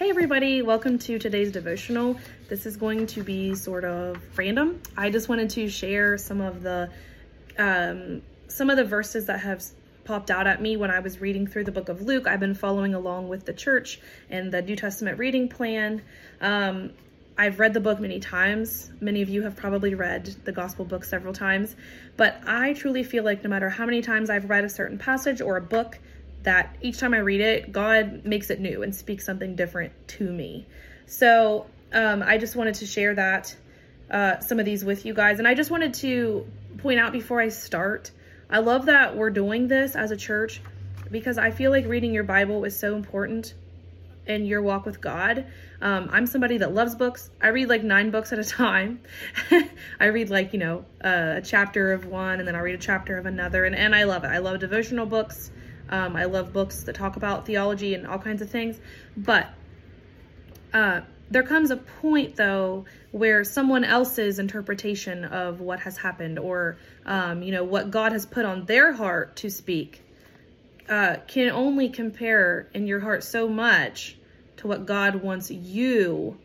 Hey everybody, welcome to today's devotional. This is going to be sort of random. I just wanted to share some of the um, some of the verses that have popped out at me when I was reading through the book of Luke. I've been following along with the church and the New Testament reading plan. Um, I've read the book many times. Many of you have probably read the gospel book several times, but I truly feel like no matter how many times I've read a certain passage or a book, that each time I read it, God makes it new and speaks something different to me. So um, I just wanted to share that, uh, some of these with you guys. And I just wanted to point out before I start, I love that we're doing this as a church because I feel like reading your Bible is so important in your walk with God. Um, I'm somebody that loves books. I read like nine books at a time. I read like, you know, uh, a chapter of one and then I read a chapter of another. And, and I love it. I love devotional books. Um, I love books that talk about theology and all kinds of things. But uh, there comes a point, though, where someone else's interpretation of what has happened or, um, you know, what God has put on their heart to speak uh, can only compare in your heart so much to what God wants you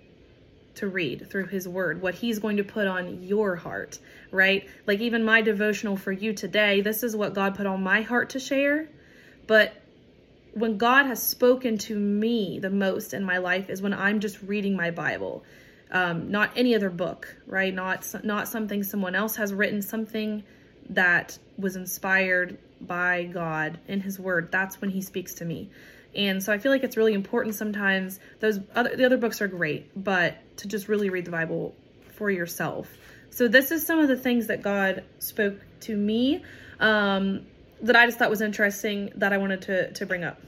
to read through his word, what he's going to put on your heart, right? Like even my devotional for you today, this is what God put on my heart to share. But when God has spoken to me the most in my life is when I'm just reading my Bible, um, not any other book, right? Not not something someone else has written, something that was inspired by God in His Word. That's when He speaks to me, and so I feel like it's really important sometimes. Those other the other books are great, but to just really read the Bible for yourself. So this is some of the things that God spoke to me. Um, that I just thought was interesting that I wanted to, to bring up.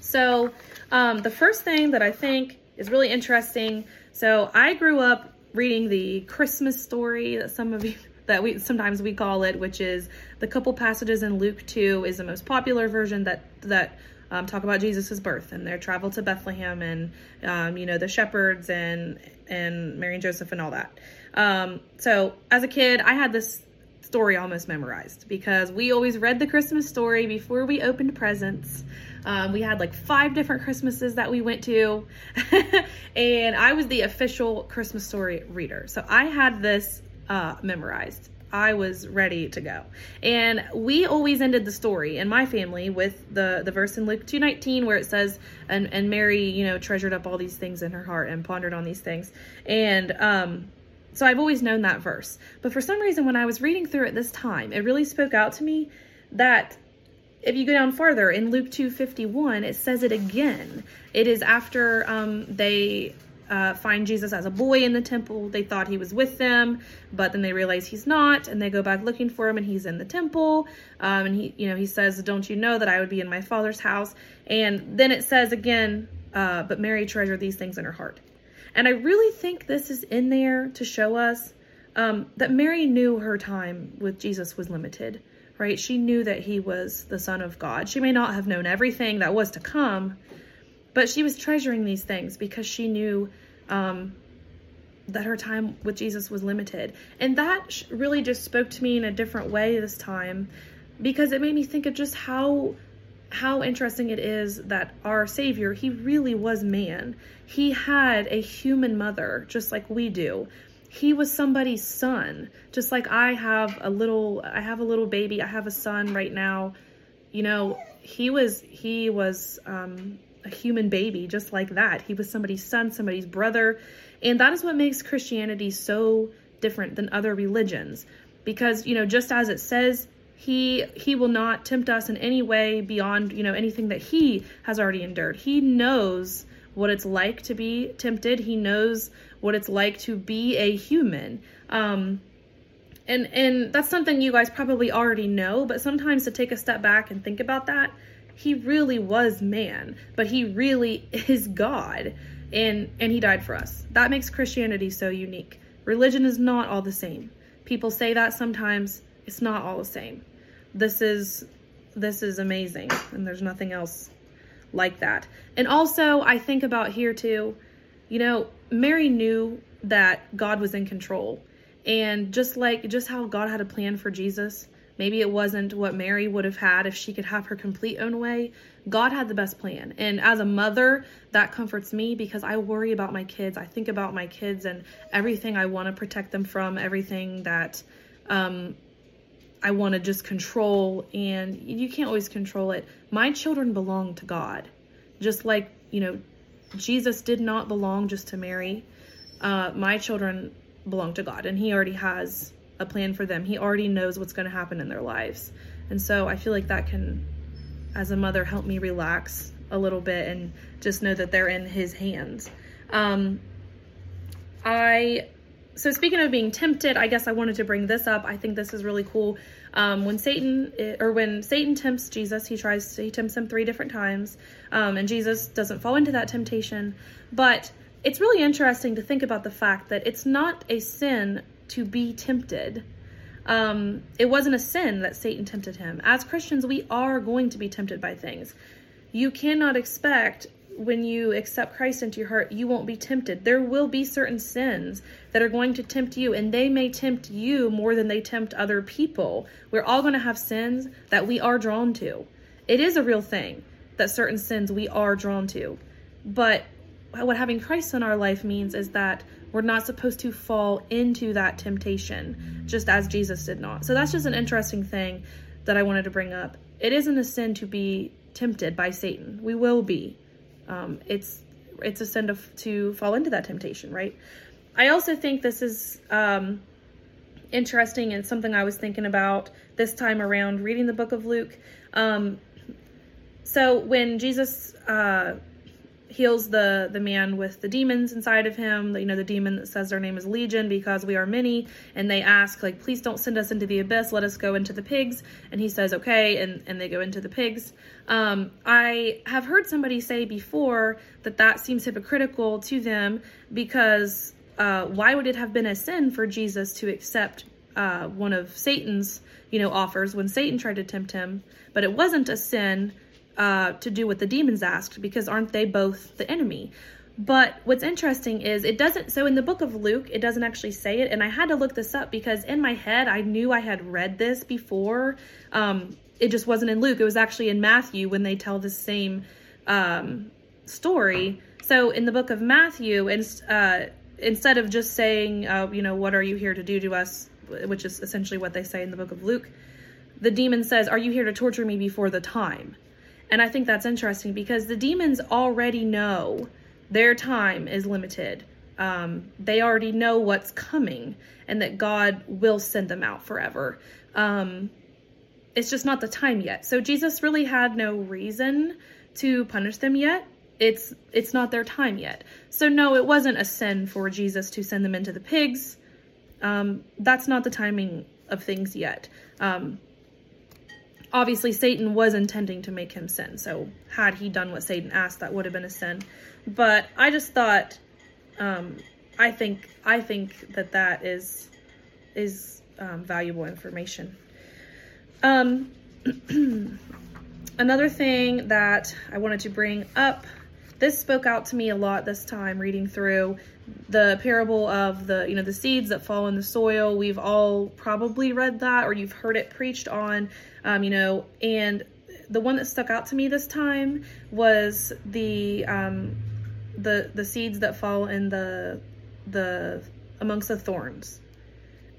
So, um, the first thing that I think is really interesting. So, I grew up reading the Christmas story that some of you that we sometimes we call it, which is the couple passages in Luke 2 is the most popular version that that um, talk about Jesus's birth and their travel to Bethlehem and um, you know the shepherds and and Mary and Joseph and all that. Um, so as a kid, I had this story almost memorized because we always read the Christmas story before we opened presents. Um, we had like five different Christmases that we went to, and I was the official Christmas story reader. So I had this uh, memorized. I was ready to go. And we always ended the story in my family with the, the verse in Luke 2.19 where it says, and, and Mary, you know, treasured up all these things in her heart and pondered on these things. And um, so I've always known that verse. But for some reason, when I was reading through it this time, it really spoke out to me that if you go down farther in Luke 2:51, it says it again. It is after um, they uh, find Jesus as a boy in the temple. They thought he was with them, but then they realize he's not, and they go back looking for him, and he's in the temple. Um, and he, you know, he says, "Don't you know that I would be in my Father's house?" And then it says again, uh, "But Mary treasured these things in her heart." And I really think this is in there to show us um, that Mary knew her time with Jesus was limited, right? She knew that he was the Son of God. She may not have known everything that was to come, but she was treasuring these things because she knew um, that her time with Jesus was limited. And that really just spoke to me in a different way this time because it made me think of just how how interesting it is that our Savior, he really was man. He had a human mother, just like we do. He was somebody's son, just like I have a little, I have a little baby. I have a son right now. You know, he was, he was um, a human baby, just like that. He was somebody's son, somebody's brother. And that is what makes Christianity so different than other religions. Because, you know, just as it says he he will not tempt us in any way beyond you know anything that he has already endured. He knows what it's like to be tempted. He knows what it's like to be a human. Um and and that's something you guys probably already know but sometimes to take a step back and think about that he really was man but he really is god and and he died for us. That makes christianity so unique. Religion is not all the same. People say that sometimes. It's not all the same this is this is amazing and there's nothing else like that. And also I think about here too, you know, Mary knew that God was in control. And just like just how God had a plan for Jesus, Maybe it wasn't what Mary would have had if she could have her complete own way. God had the best plan. And as a mother, that comforts me because I worry about my kids. I think about my kids and everything I want to protect them from, everything that um, I want to just control. And you can't always control it. My children belong to God. Just like, you know, Jesus did not belong just to Mary. Uh, my children belong to God, and He already has a plan for them. He already knows what's going to happen in their lives. And so I feel like that can, as a mother, help me relax a little bit and just know that they're in His hands. Um, I so speaking of being tempted, I guess I wanted to bring this up. I think this is really cool. Um, when Satan or when Satan tempts Jesus, he tries to, he tempts him three different times, um, and Jesus doesn't fall into that temptation. But it's really interesting to think about the fact that it's not a sin to be tempted. Um, it wasn't a sin that Satan tempted him. As Christians, we are going to be tempted by things. You cannot expect when you accept Christ into your heart, you won't be tempted. There will be certain sins that are going to tempt you, and they may tempt you more than they tempt other people. We're all going to have sins that we are drawn to. It is a real thing that certain sins we are drawn to. But what having Christ in our life means is that we're not supposed to fall into that temptation, just as Jesus did not. So that's just an interesting thing that I wanted to bring up. It isn't a sin to be tempted by Satan. We will be. Um, it's it's a sin to, to fall into that temptation, right? I also think this is um, interesting and something I was thinking about this time around reading the book of Luke. Um, so when Jesus uh, heals the the man with the demons inside of him. You know the demon that says their name is legion because we are many. And they ask like please don't send us into the abyss. Let us go into the pigs. And he says okay. And and they go into the pigs. Um, i have heard somebody say before that that seems hypocritical to them because uh, why would it have been a sin for jesus to accept uh, one of satan's you know offers when satan tried to tempt him? But it wasn't a sin uh, to do what the demons asked because aren't they both the enemy? But what's interesting is it doesn't, so in the book of Luke, it doesn't actually say it. And I had to look this up because in my head, I knew I had read this before. Um, it just wasn't in Luke. It was actually in Matthew when they tell the same um, story. So in the book of Matthew, and, uh, instead of just saying, uh, you know, what are you here to do to us, which is essentially what they say in the book of Luke, the demon says, are you here to torture me before the time? And I think that's interesting because the demons already know their time is limited. Um, they already know what's coming and that God will send them out forever. Um, it's just not the time yet. So Jesus really had no reason to punish them yet. It's it's not their time yet. So no, it wasn't a sin for Jesus to send them into the pigs. Um, that's not the timing of things yet. Um, obviously Satan was intending to make him sin. So had he done what Satan asked, that would have been a sin. But I just thought, um, I think, I think that that is, is um, valuable information. Um, another thing that I wanted to bring up, this spoke out to me a lot this time reading through the parable of the you know the seeds that fall in the soil. We've all probably read that or you've heard it preached on um, you know and the one that stuck out to me this time was the um, the the seeds that fall in the the amongst the thorns.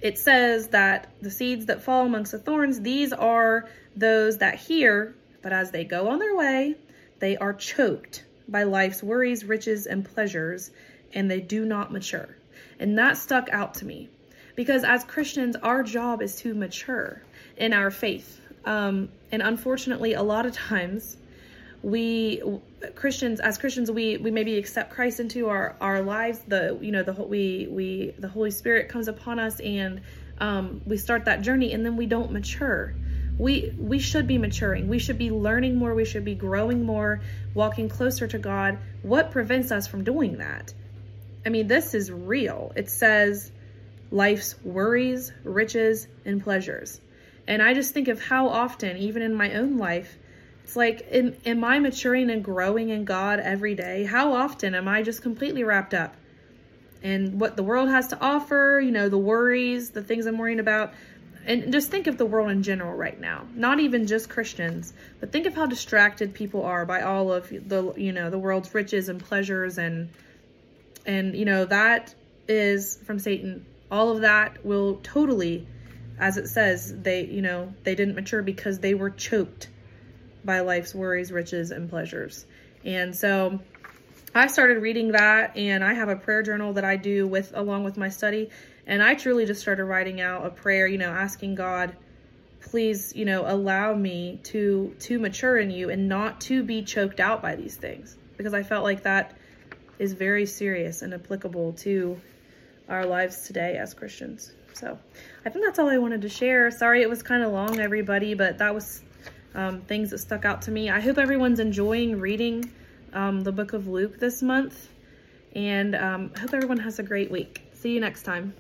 It says that the seeds that fall amongst the thorns these are those that hear but as they go on their way they are choked by life's worries riches and pleasures and they do not mature. And that stuck out to me because as Christians, our job is to mature in our faith. Um, and unfortunately, a lot of times, we Christians as Christians we we maybe accept Christ into our our lives the you know the we we the Holy Spirit comes upon us and um, we start that journey and then we don't mature we we should be maturing we should be learning more we should be growing more walking closer to God what prevents us from doing that I mean, this is real. It says life's worries, riches, and pleasures. And I just think of how often, even in my own life, it's like, am, am I maturing and growing in God every day? How often am I just completely wrapped up in what the world has to offer, you know, the worries, the things I'm worrying about? And just think of the world in general right now. Not even just christians but think of how distracted people are by all of the you know the world's riches and pleasures and and you know that is from satan. All of that will totally as it says they you know they didn't mature because they were choked by life's worries riches and pleasures. And so I started reading that and I have a prayer journal that I do with along with my study and I truly just started writing out a prayer, you know, asking God, please, you know, allow me to to mature in you and not to be choked out by these things because I felt like that is very serious and applicable to our lives today as Christians. So, I think that's all I wanted to share. Sorry it was kind of long everybody, but that was um, things that stuck out to me. I hope everyone's enjoying reading um, the book of Luke this month. And um, I hope everyone has a great week. See you next time.